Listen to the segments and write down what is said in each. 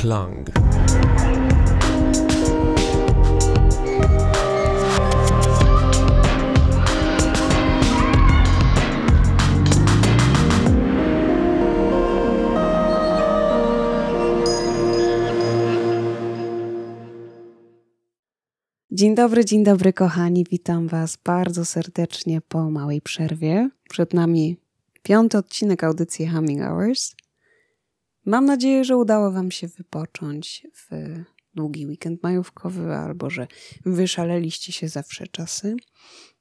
Klang. Dzień dobry, dzień dobry, kochani. Witam Was bardzo serdecznie po małej przerwie. Przed nami piąty odcinek audycji Humming Hours. Mam nadzieję, że udało Wam się wypocząć w długi weekend majówkowy albo że wyszaleliście się zawsze czasy.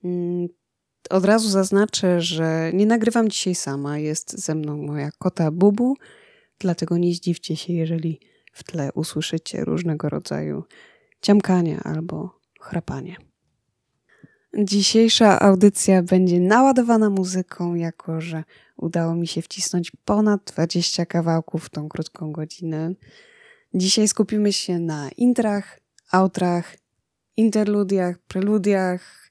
Mm, od razu zaznaczę, że nie nagrywam dzisiaj sama. Jest ze mną moja kota Bubu, dlatego nie zdziwcie się, jeżeli w tle usłyszycie różnego rodzaju ciamkanie albo chrapanie. Dzisiejsza audycja będzie naładowana muzyką, jako że udało mi się wcisnąć ponad 20 kawałków w tą krótką godzinę. Dzisiaj skupimy się na intrach, outrach, interludiach, preludiach,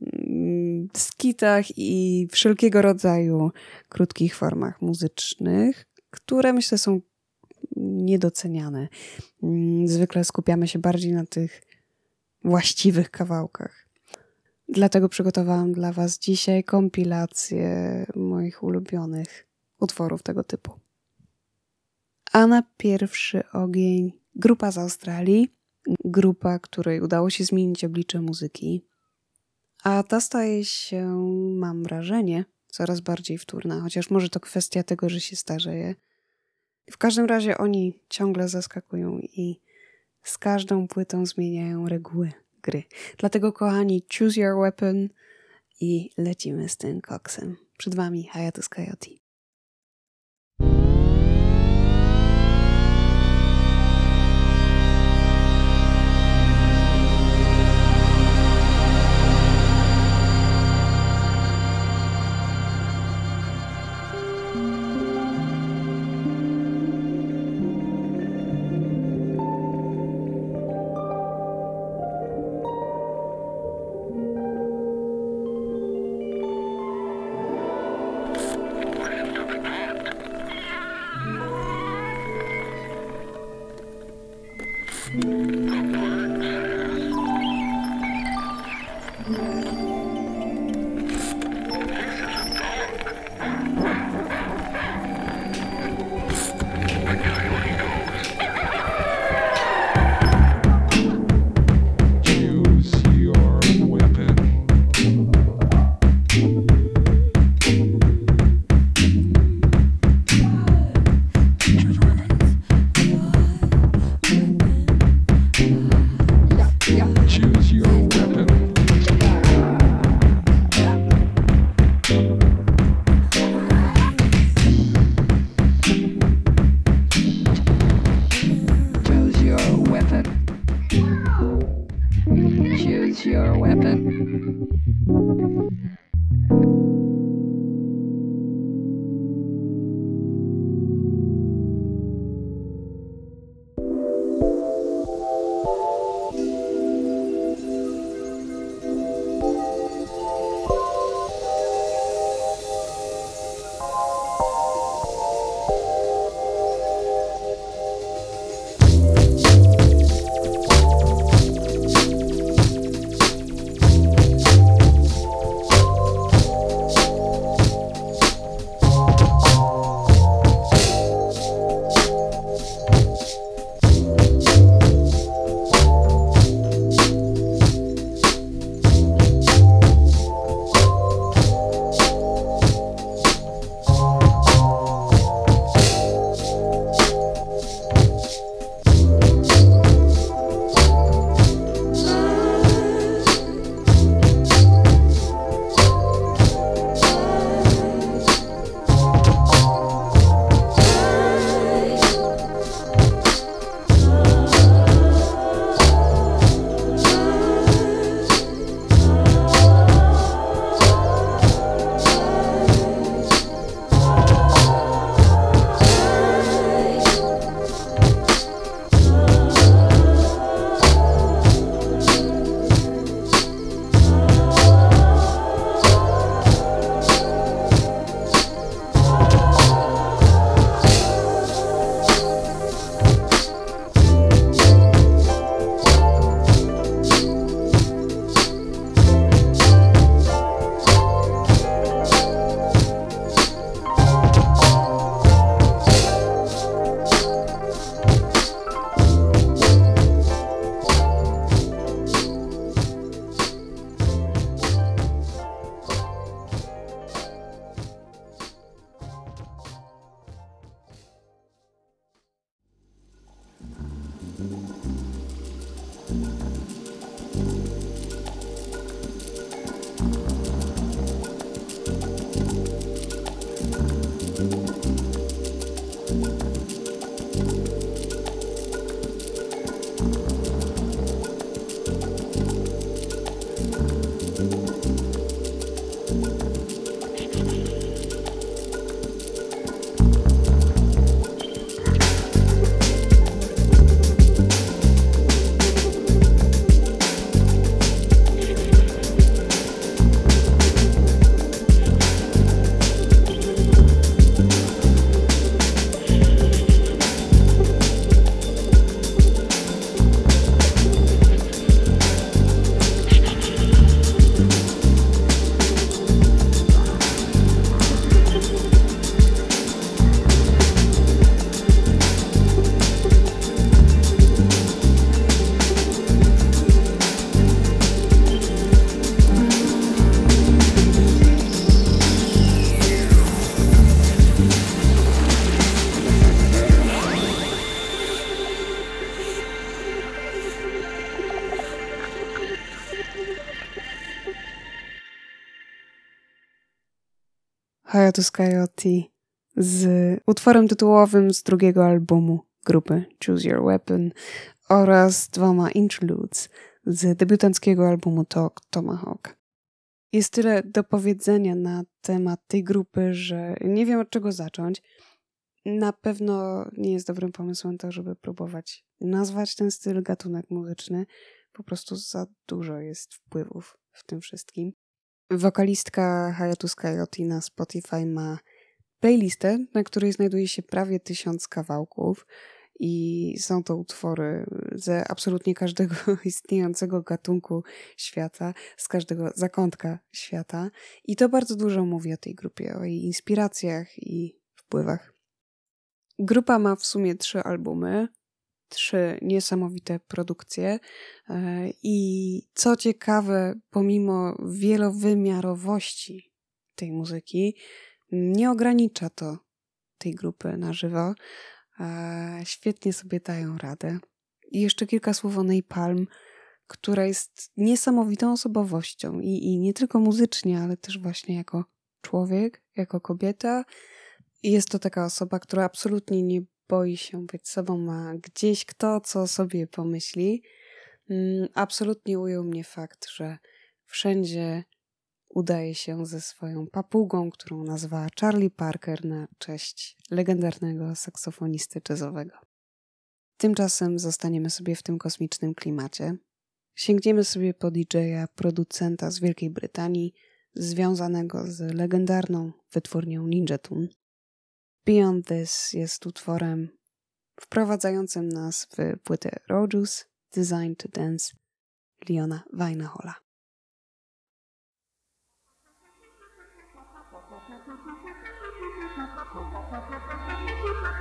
mm, skitach i wszelkiego rodzaju krótkich formach muzycznych, które myślę są niedoceniane. Mm, zwykle skupiamy się bardziej na tych właściwych kawałkach. Dlatego przygotowałam dla Was dzisiaj kompilację moich ulubionych utworów tego typu. A na pierwszy ogień grupa z Australii, grupa, której udało się zmienić oblicze muzyki. A ta staje się, mam wrażenie, coraz bardziej wtórna, chociaż może to kwestia tego, że się starzeje. W każdym razie oni ciągle zaskakują i z każdą płytą zmieniają reguły gry. Dlatego, kochani, choose your weapon i lecimy z tym koksem. Przed Wami Hayatus Coyote. Z utworem tytułowym z drugiego albumu grupy Choose Your Weapon oraz dwoma interludes z debiutanckiego albumu Talk Tomahawk. Jest tyle do powiedzenia na temat tej grupy, że nie wiem od czego zacząć. Na pewno nie jest dobrym pomysłem to, żeby próbować nazwać ten styl gatunek muzyczny. Po prostu za dużo jest wpływów w tym wszystkim. Wokalistka Hayatus Coyote na Spotify ma playlistę, na której znajduje się prawie tysiąc kawałków i są to utwory ze absolutnie każdego istniejącego gatunku świata, z każdego zakątka świata i to bardzo dużo mówi o tej grupie, o jej inspiracjach i wpływach. Grupa ma w sumie trzy albumy, trzy niesamowite produkcje. E, I co ciekawe, pomimo wielowymiarowości tej muzyki, nie ogranicza to tej grupy na żywo. Świetnie sobie dają radę. I jeszcze kilka słów o Napalm, która jest niesamowitą osobowością i, i nie tylko muzycznie, ale też właśnie jako człowiek, jako kobieta. I jest to taka osoba, która absolutnie nie boi się być sobą, ma gdzieś kto co sobie pomyśli. Mm, absolutnie ujął mnie fakt, że wszędzie udaje się ze swoją papugą, którą nazwała Charlie Parker na cześć legendarnego saksofonisty jazzowego. Tymczasem zostaniemy sobie w tym kosmicznym klimacie. Sięgniemy sobie po DJ-a, producenta z Wielkiej Brytanii, związanego z legendarną wytwórnią Ninja Tune. Beyond This jest utworem wprowadzającym nas w płytę Rojus Designed to Dance Leona Weinahola.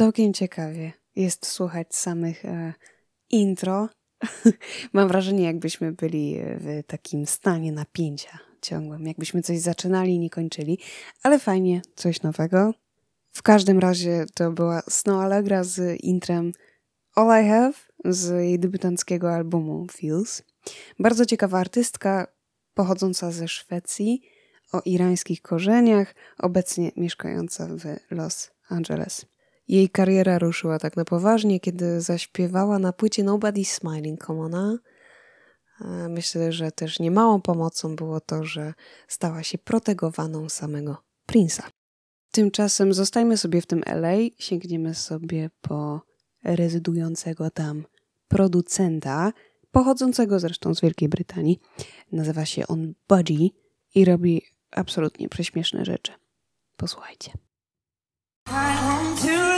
całkiem ciekawie jest słuchać samych e, intro. Mam wrażenie, jakbyśmy byli w takim stanie napięcia ciągłym, jakbyśmy coś zaczynali i nie kończyli, ale fajnie, coś nowego. W każdym razie to była Snow Allegra z intrem All I Have z jej debiutanckiego albumu Feels. Bardzo ciekawa artystka, pochodząca ze Szwecji, o irańskich korzeniach, obecnie mieszkająca w Los Angeles. Jej kariera ruszyła tak na poważnie, kiedy zaśpiewała na płycie Nobody's Smiling Come Myślę, że też niemałą pomocą było to, że stała się protegowaną samego Prince'a. Tymczasem zostajmy sobie w tym LA, sięgniemy sobie po rezydującego tam producenta, pochodzącego zresztą z Wielkiej Brytanii. Nazywa się on Budgie i robi absolutnie prześmieszne rzeczy. Posłuchajcie. Come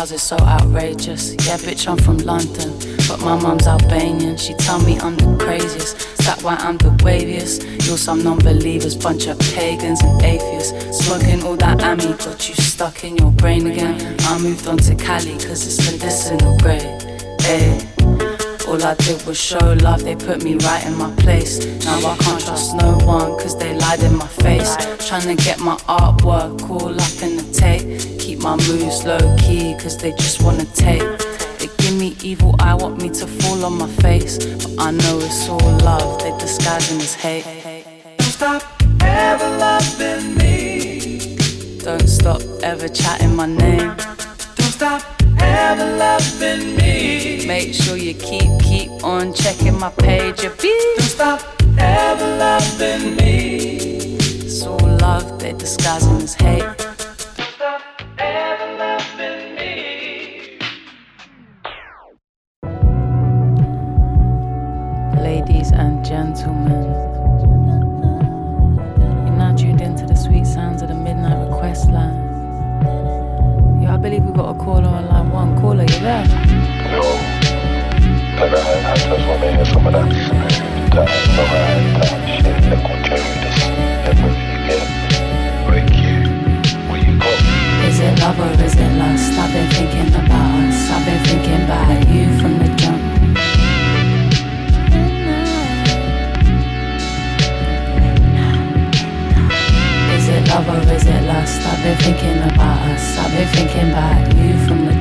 Stars is so outrageous. Yeah, bitch, I'm from London. But my mum's Albanian. She tell me I'm the craziest. That why I'm the waviest? You're some non believers. Bunch of pagans and atheists. Smoking all that Ami got you stuck in your brain again. I moved on to Cali cause it's medicinal grade. Hey. All I did was show love, they put me right in my place. Now I can't trust no one, cause they lied in my face. Trying to get my artwork all up in the tape. Keep my moves low key, cause they just wanna take. They give me evil eye, want me to fall on my face. But I know it's all love, they disguising as hate. Don't stop ever loving me. Don't stop ever chatting my name. Don't stop ever loving me. Make sure you keep, keep on checking my page. You Don't stop ever loving me. It's all love, they're disguising as hate. Gentlemen. You're now tuned into the sweet sounds of the midnight request line. Yeah, I believe we got a caller on line one. Caller, you there? Yo, never had access when they hear some of that time, no time shit that gon' carry this never forget. Break here, where you go? Is it love or is it lust? I've been thinking about us. I've been thinking about or is it lust? I've been thinking about us. I've been thinking about you from the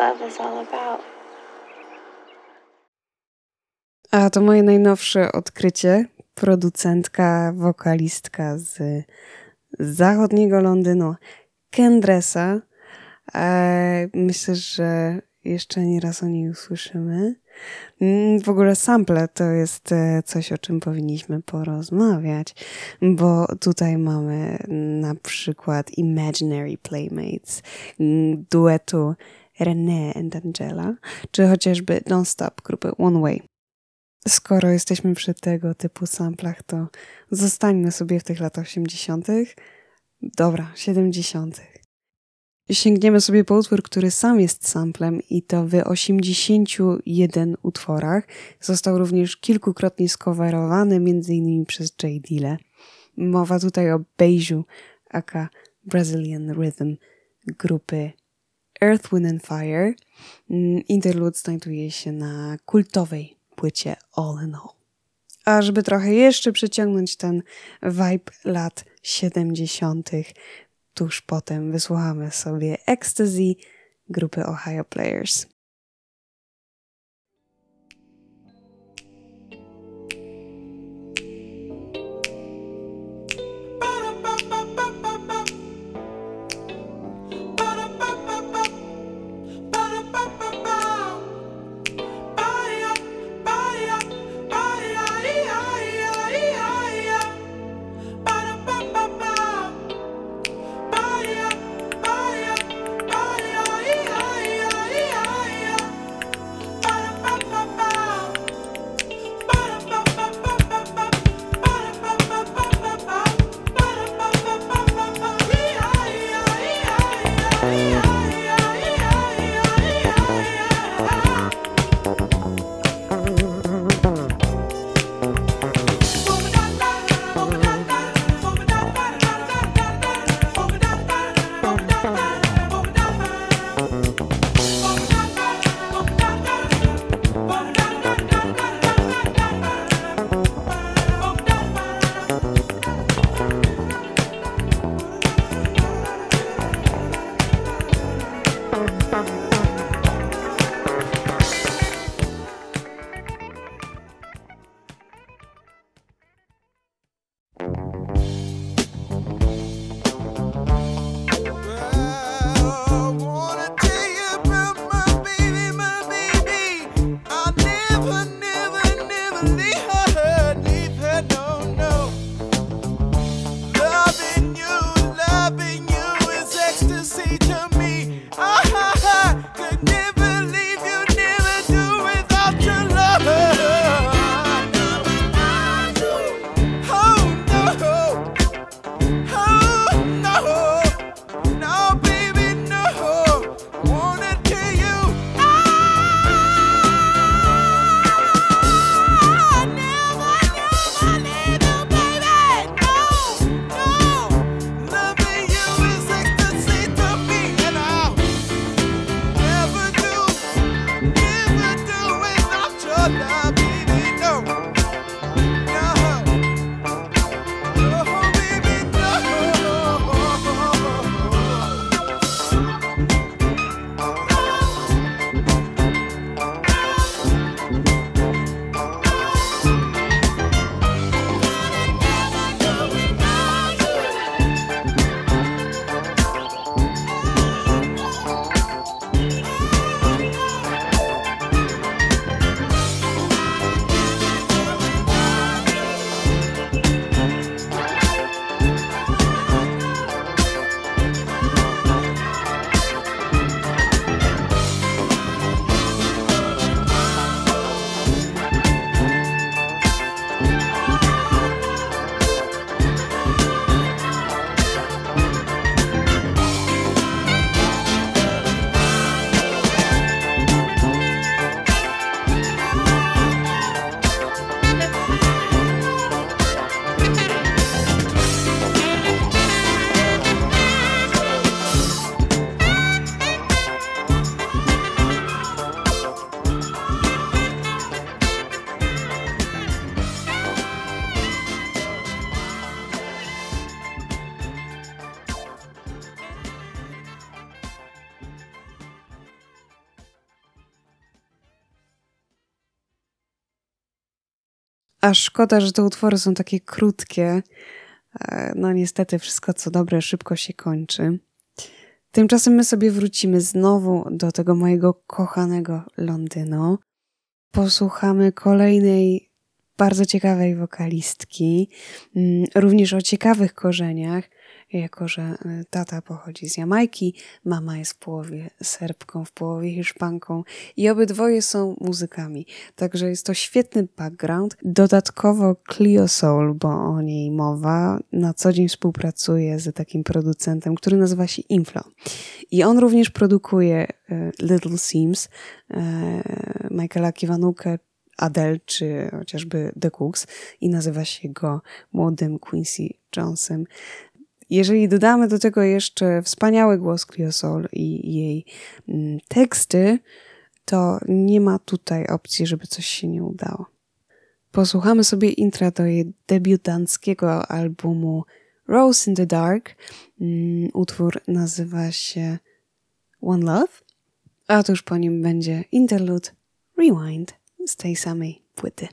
love is all about. A to moje najnowsze odkrycie. Producentka, wokalistka z zachodniego Londynu, Kendresa. E, myślę, że jeszcze nie raz o niej usłyszymy. Mm, W ogóle sample to jest e, coś, o czym powinniśmy porozmawiać, bo tutaj mamy na przykład Imaginary Playmates, mm, duetu René and Angela, czy chociażby Don't Stop grupy One Way. Skoro jesteśmy przy tego typu samplach, to zostańmy sobie w tych latach 80. Dobra, 70. Sięgniemy sobie po utwór, który sam jest samplem i to w 81 utworach. Został również kilkukrotnie skowerowany, m.in. przez J. Dille. Mowa tutaj o Beju, aka Brazilian Rhythm grupy Earth, Wind and Fire. Mm, Interlude znajduje się na kultowej płycie All in All. A żeby trochę jeszcze przyciągnąć ten vibe lat 70., tuż potem wysłuchamy sobie Ecstasy grupy Ohio Players. A szkoda, że te utwory są takie krótkie. E, No niestety wszystko co dobre szybko się kończy. Tymczasem my sobie wrócimy znowu do tego mojego kochanego Londynu. Posłuchamy kolejnej bardzo ciekawej wokalistki, mm, również o ciekawych korzeniach, jako że y, tata pochodzi z Jamajki, mama jest w połowie Serbką, w połowie Hiszpanką i obydwoje są muzykami. Także jest to świetny background. Dodatkowo Clio Soul, bo o niej mowa, na co dzień współpracuje z takim producentem, który nazywa się Inflo. I on również produkuje y, Little Sims, y, Michaela Kiwanuke, Adele czy chociażby The Cooks i nazywa się go młodym Quincy Jonesem. Jeżeli dodamy do tego jeszcze wspaniały głos Clio Soul i jej mm, teksty, to nie ma tutaj opcji, żeby coś się nie udało. Posłuchamy sobie intra do jej debiutanckiego albumu Rose in the Dark. Mm, Utwór nazywa się One Love, a tuż po nim będzie interlude Rewind z tej samej płyty.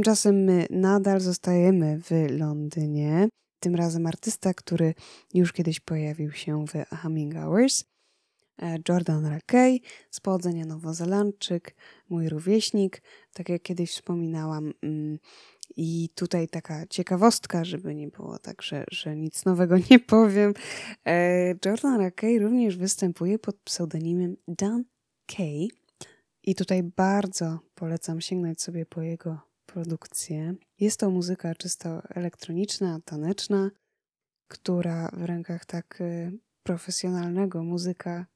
Tymczasem my nadal zostajemy w Londynie. Tym razem artysta, który już kiedyś pojawił się w Humming Hours. E, Jordan Rakey z pochodzenia Nowozelandczyk, mój rówieśnik, tak jak kiedyś wspominałam. mm, I tutaj taka ciekawostka, żeby nie było tak, że, że nic nowego nie powiem. E, Jordan Rakey również występuje pod pseudonimem Dan Kay. I tutaj bardzo polecam sięgnąć sobie po jego produkcję. Jest to muzyka czysto elektroniczna, taneczna, która w rękach tak y, profesjonalnego muzyka,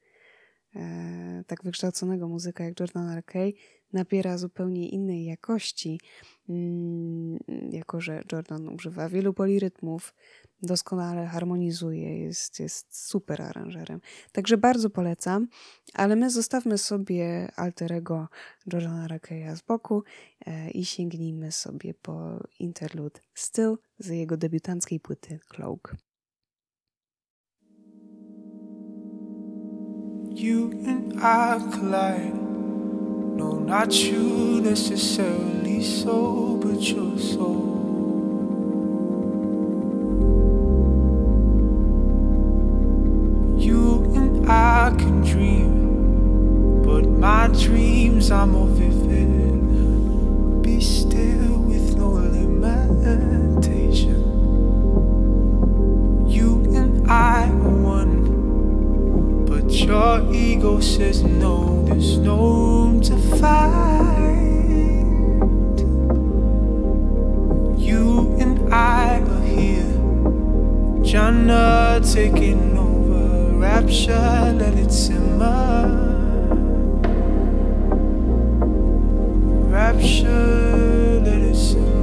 e, tak wykształconego muzyka jak Jordan Arkay nabiera zupełnie innej jakości, mm, jako że Jordan używa wielu polirytmów, doskonale harmonizuje, jest, jest super aranżerem. Także bardzo polecam, ale my zostawmy sobie alterego Jordana Rakeya z boku e, i sięgnijmy sobie po interlude Still z jego debiutanckiej płyty Cloak. You and I collide. No, not you necessarily so, but your soul. You and I can dream, but my dreams are more vivid. Be still with no limitation. Ego says no, there's no room to fight. You and I are here, Jana taking over. Rapture, let it simmer. Rapture, let it simmer.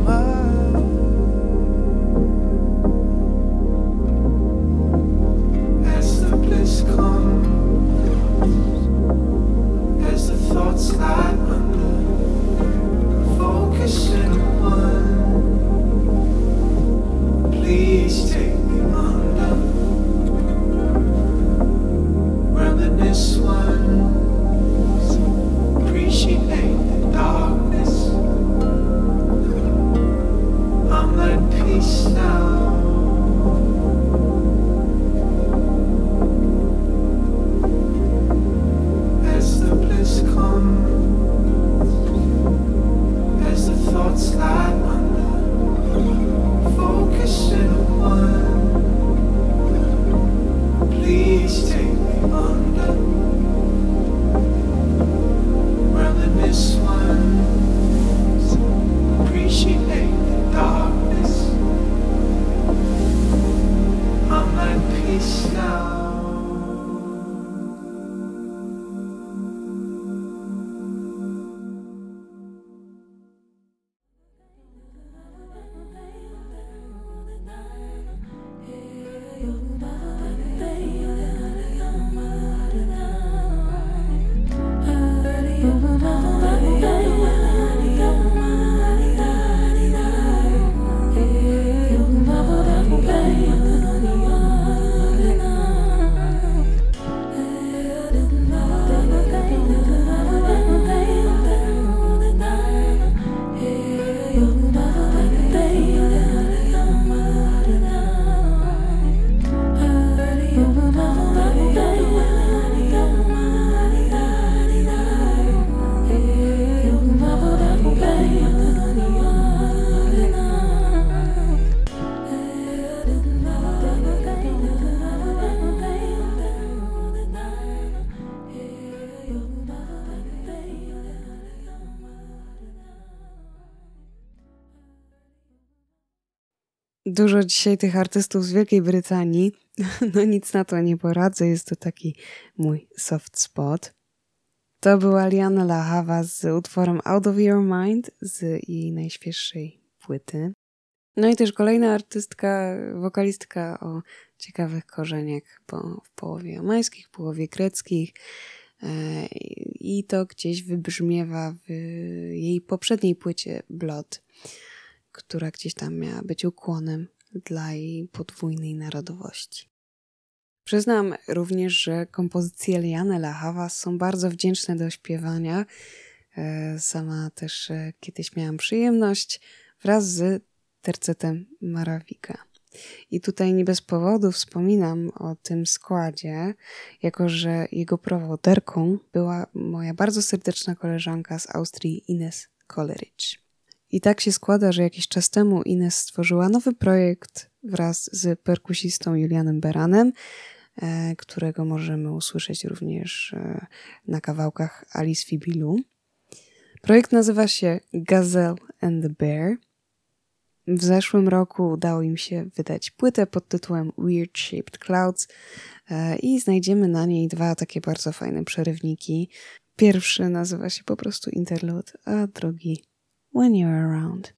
Dużo dzisiaj tych artystów z Wielkiej Brytanii. No nic na to nie poradzę, jest to taki mój soft spot. To była Liana Lahava z utworem Out of Your Mind z jej najświeższej płyty. No i też kolejna artystka, wokalistka o ciekawych korzeniach, bo w połowie jamańskich, w połowie greckich. E, I to gdzieś wybrzmiewa w jej poprzedniej płycie Blood, która gdzieś tam miała być ukłonem dla jej podwójnej narodowości. Przyznam również, że kompozycje Liany Lahawa są bardzo wdzięczne do śpiewania, E, Sama też e, kiedyś miałam przyjemność wraz z tercetem Maravika. I tutaj nie bez powodu wspominam o tym składzie, jako że jego prowoderką była moja bardzo serdeczna koleżanka z Austrii Ines Koleridge. I tak się składa, że jakiś czas temu Ines stworzyła nowy projekt wraz z perkusistą Julianem Beranem, e, którego możemy usłyszeć również e, na kawałkach Alice Fibilu. Projekt nazywa się Gazelle and the Bear. W zeszłym roku udało im się wydać płytę pod tytułem Weird Shaped Clouds e, i znajdziemy na niej dwa takie bardzo fajne przerywniki. Pierwszy nazywa się po prostu Interlude, a drugi When You're Around.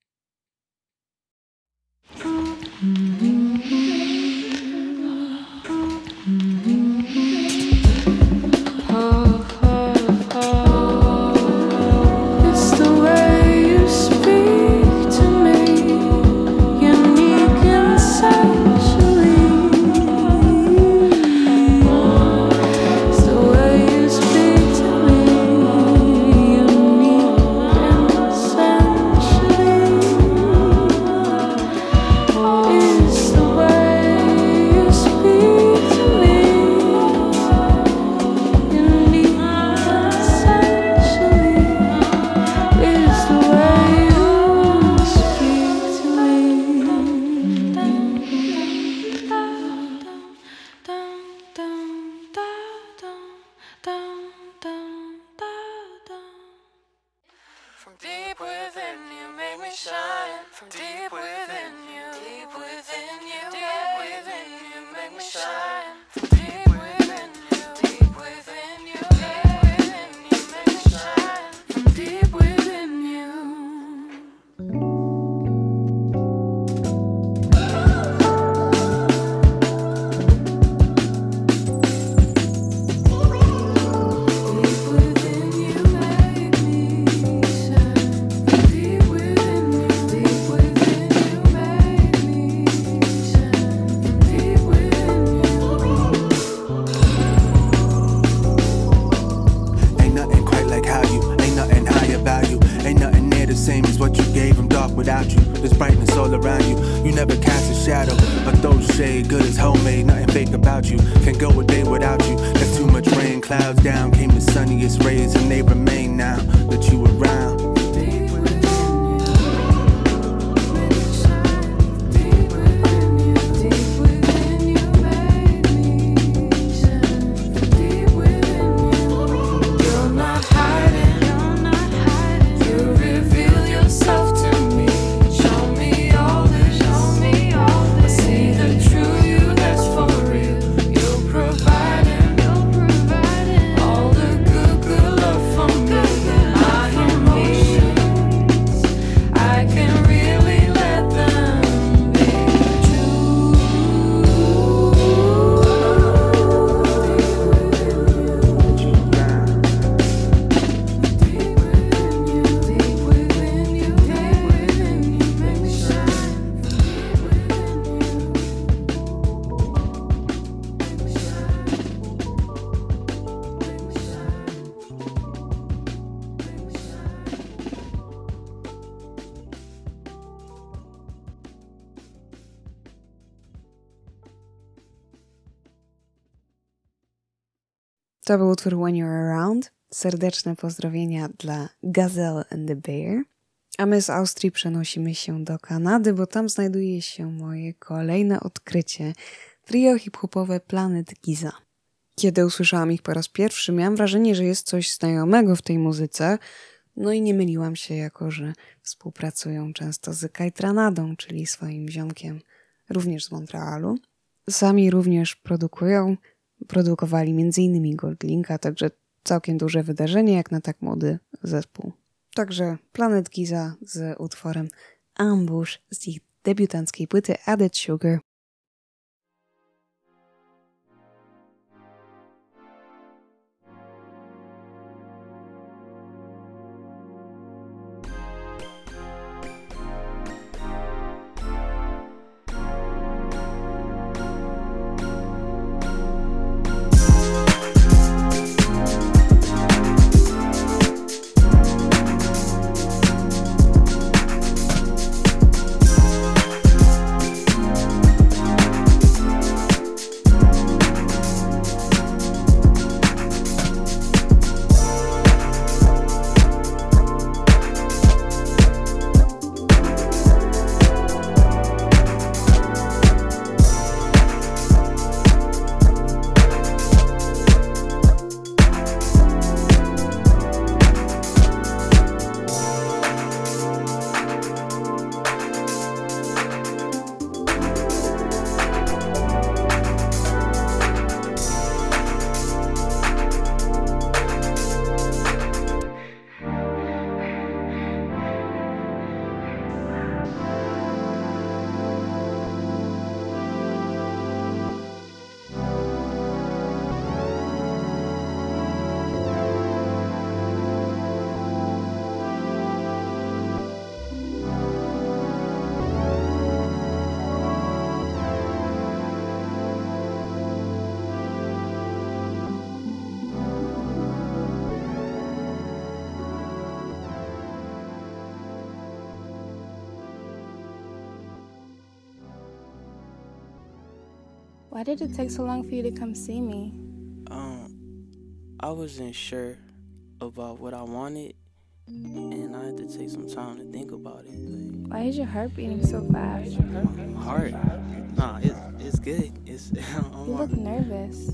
Utwór When You're Around. Serdeczne pozdrowienia dla Gazelle and the Bear. A my z Austrii przenosimy się do Kanady, bo tam znajduje się moje kolejne odkrycie. Trio hip-hopowe Planet Giza. Kiedy usłyszałam ich po raz pierwszy, miałam wrażenie, że jest coś znajomego w tej muzyce. No i nie myliłam się, jako że współpracują często z Kajtranadą, czyli swoim ziomkiem, również z Montrealu. Sami również produkują, produkowali m.in. Goldlinka, także całkiem duże wydarzenie jak na tak młody zespół. Także Planet Giza z utworem Ambush z ich debiutanckiej płyty Added Sugar. Why did it take so long for you to come see me? Um, I wasn't sure about what I wanted, and I had to take some time to think about it. Like, Why is your heart beating so fast? my heart, nah, it's it's good. It's I'm, You look nervous.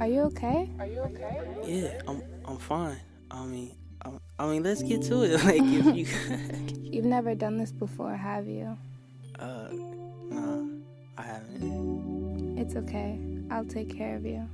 Are you okay? Are you okay? Yeah, I'm I'm fine. I mean, I, I mean, let's get to it. Like if you, You've never done this before, have you? uh, nah, I haven't. It's okay. I'll take care of you.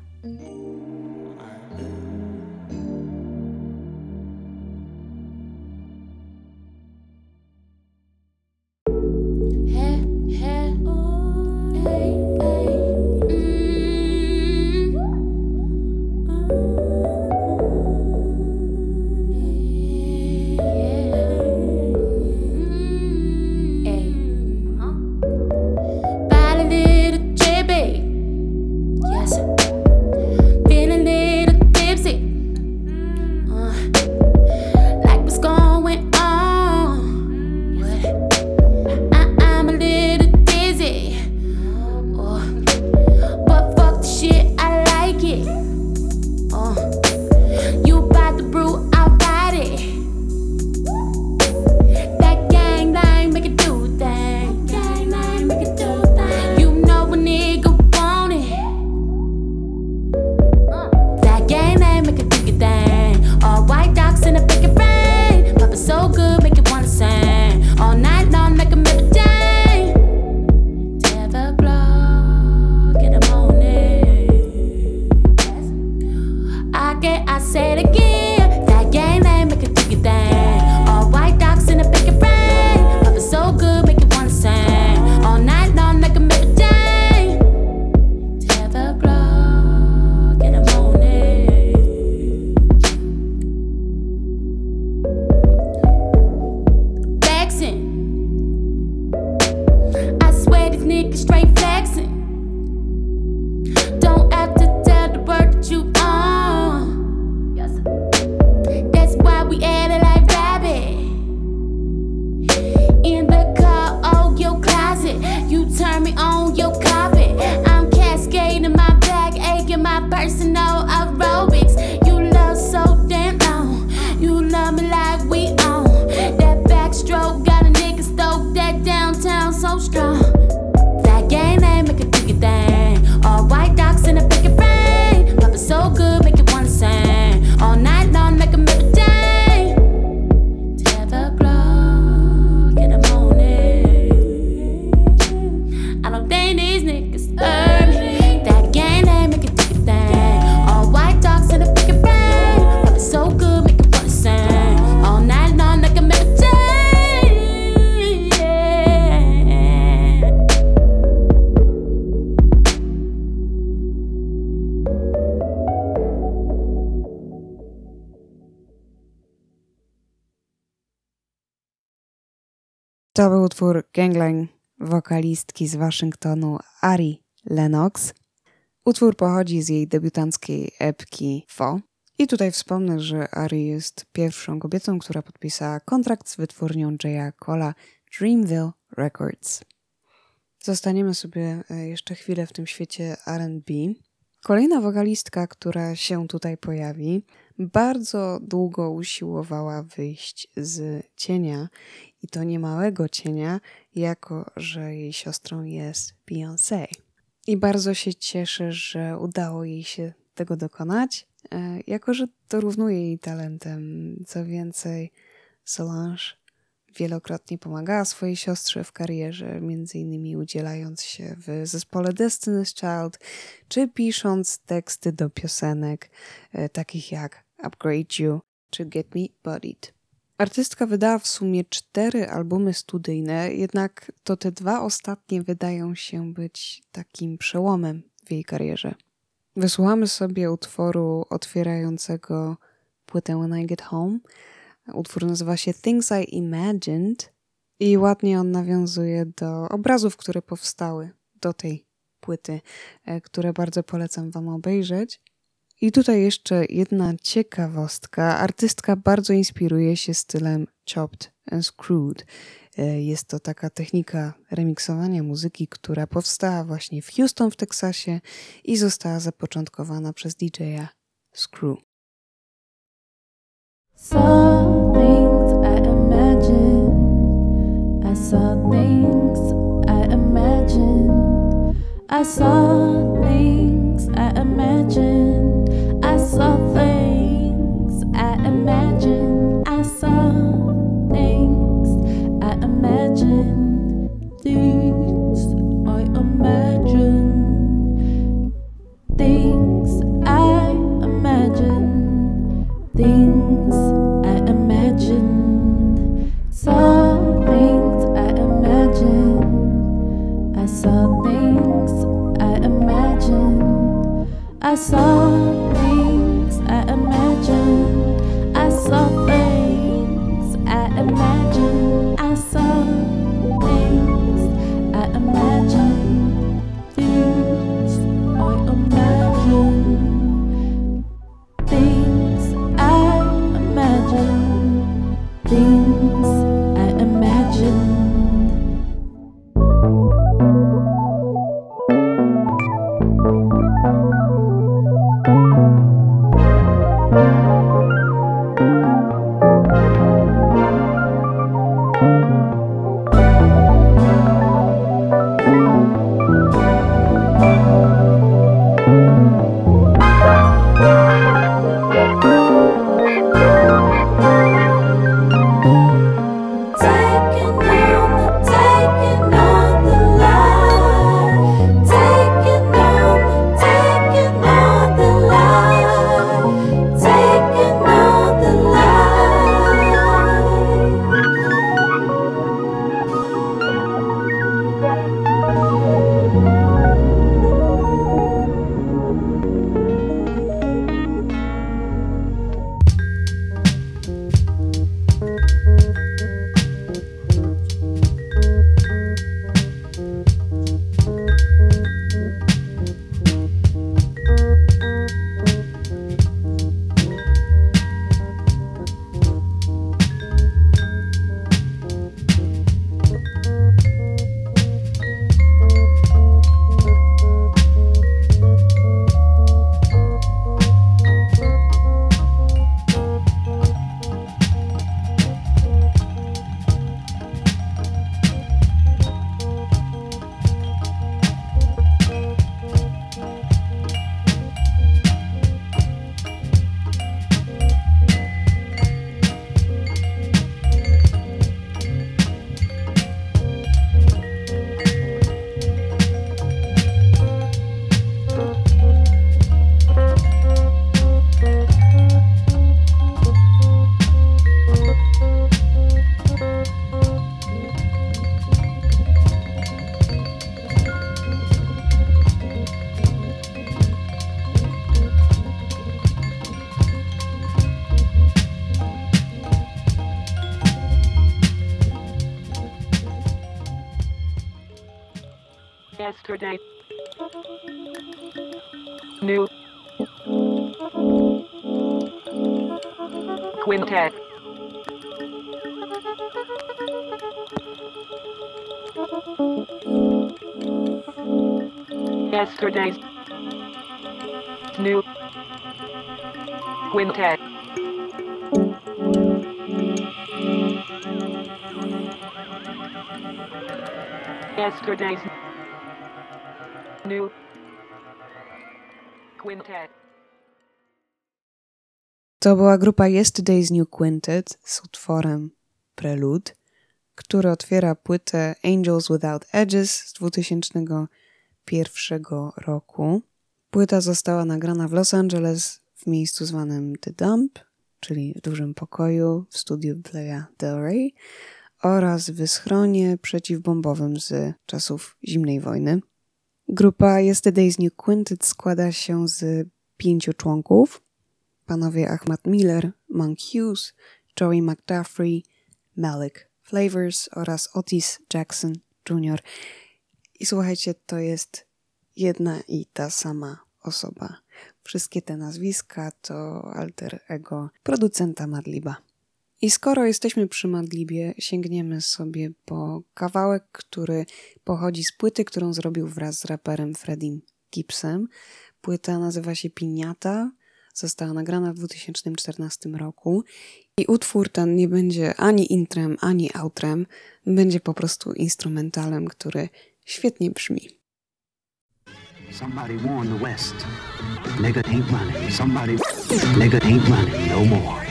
Utwór Ganglang wokalistki z Waszyngtonu Ari Lennox. Utwór pochodzi z jej debiutanckiej epki Fo. I tutaj wspomnę, że Ari jest pierwszą kobietą, która podpisała kontrakt z wytwórnią Jaya Cola Dreamville Records. Zostaniemy sobie e, jeszcze chwilę w tym świecie RB. Kolejna wokalistka, która się tutaj pojawi, bardzo długo usiłowała wyjść z cienia i to niemałego cienia, jako że jej siostrą jest Beyoncé. I bardzo się cieszę, że udało jej się tego dokonać, e, jako że dorównuje jej talentem. Co więcej, Solange wielokrotnie pomagała swojej siostrze w karierze, między innymi udzielając się w zespole Destiny's Child, czy pisząc teksty do piosenek e, takich jak Upgrade You czy Get Me Bodied. Artystka wydała w sumie cztery albumy studyjne, jednak to te dwa ostatnie wydają się być takim przełomem w jej karierze. Wysłuchamy sobie utworu otwierającego płytę When I Get Home. Utwór nazywa się Things I Imagined i ładnie on nawiązuje do obrazów, które powstały do tej płyty, e, które bardzo polecam Wam obejrzeć. I tutaj jeszcze jedna ciekawostka. Artystka bardzo inspiruje się stylem chopped and screwed. E, Jest to taka technika remiksowania muzyki, która powstała właśnie w Houston w Teksasie i została zapoczątkowana przez DJ-a Screw. Saw things I. I saw things I. I saw things I imagined. I day. To była grupa Yesterday's New Quintet z utworem Prelude, który otwiera płytę Angels Without Edges z 2001 roku. Płyta została nagrana w Los Angeles w miejscu zwanym The Dump, czyli w dużym pokoju w studiu Playa Del Rey oraz w schronie przeciwbombowym z czasów zimnej wojny. Grupa Yesterday's New Quintet składa się z pięciu członków. Panowie Ahmad Miller, Monk Hughes, Joey McDuffrey, Malik Flavors oraz Otis Jackson Jr. I słuchajcie, to jest jedna i ta sama osoba. Wszystkie te nazwiska to alter ego producenta Madliba. I skoro jesteśmy przy Madlibie, sięgniemy sobie po kawałek, który pochodzi z płyty, którą zrobił wraz z raperem Freddiem Gibbsem. Płyta nazywa się Piniata, została nagrana w 2014 roku i utwór ten nie będzie ani intrem, ani outrem, będzie po prostu instrumentalem, który świetnie brzmi. Somebody warn the West. Nigga ain't running. Somebody. Nigga ain't running no more.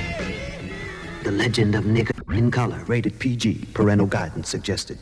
The legend of nigga in color. Rated PG. Parental guidance suggested.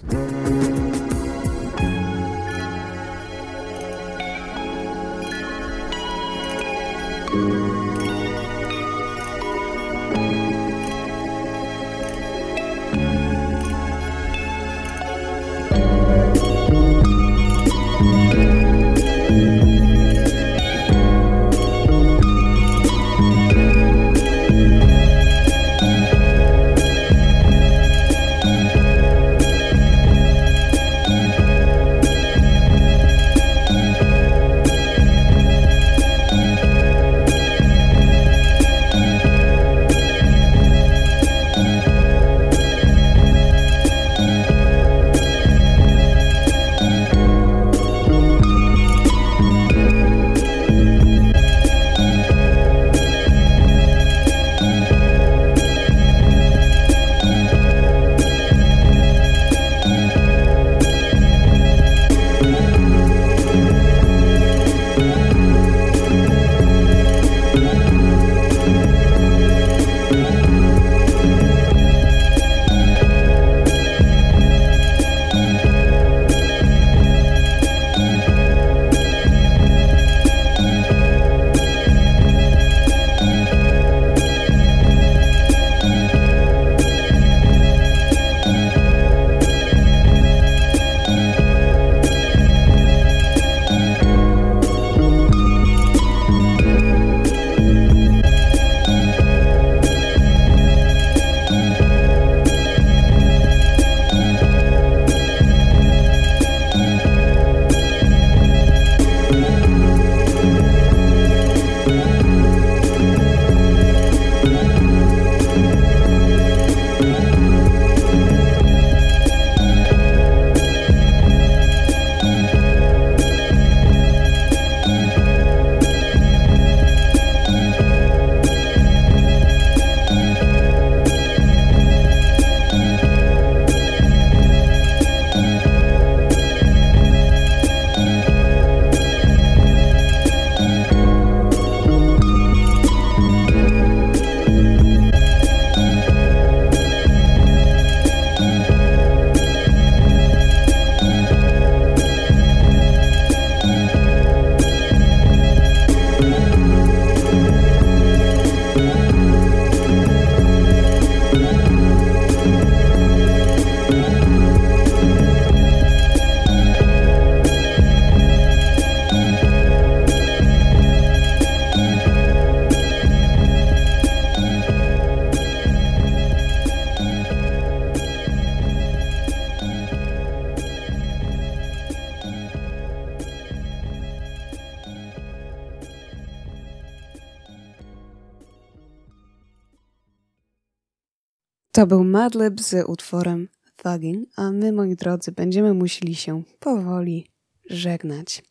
To był Madlib z utworem Thuggin, a my, moi drodzy, będziemy musieli się powoli żegnać.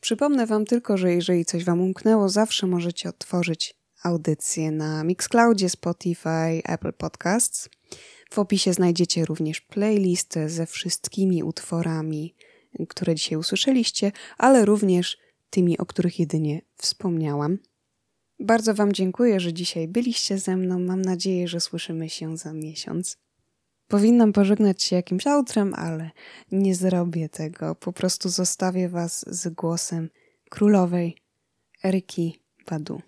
Przypomnę Wam tylko, że jeżeli coś Wam umknęło, zawsze możecie otworzyć audycję na Mixcloudzie, Spotify, Apple Podcasts. W opisie znajdziecie również playlistę ze wszystkimi utworami, które dzisiaj usłyszeliście, ale również tymi, o których jedynie wspomniałam. Bardzo Wam dziękuję, że dzisiaj byliście ze mną. Mam nadzieję, że słyszymy się za miesiąc. Powinnam pożegnać się jakimś outrem, ale nie zrobię tego. Po prostu zostawię Was z głosem królowej Eryki Badu.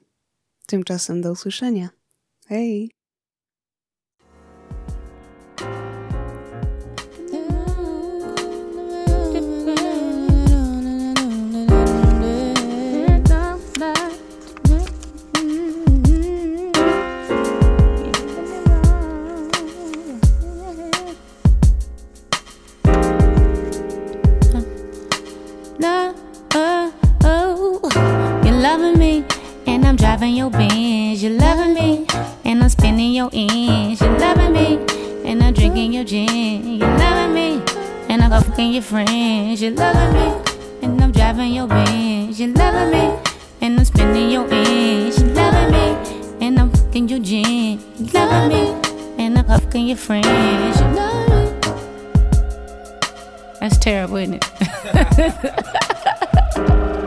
Tymczasem do usłyszenia. Hej! Loving me, and I'm driving your Benz. You're loving me, and I'm spinning your ends. You're loving loving me, and I'm drinking your gin. You're loving me, and I'm fucking your friends. You're loving me, and I'm driving your Benz. You're loving me, and I'm spending your ends. You're loving me, and I'm fucking your gin. You're loving me, and I'm fucking your friends. You love me. That's terrible, isn't it?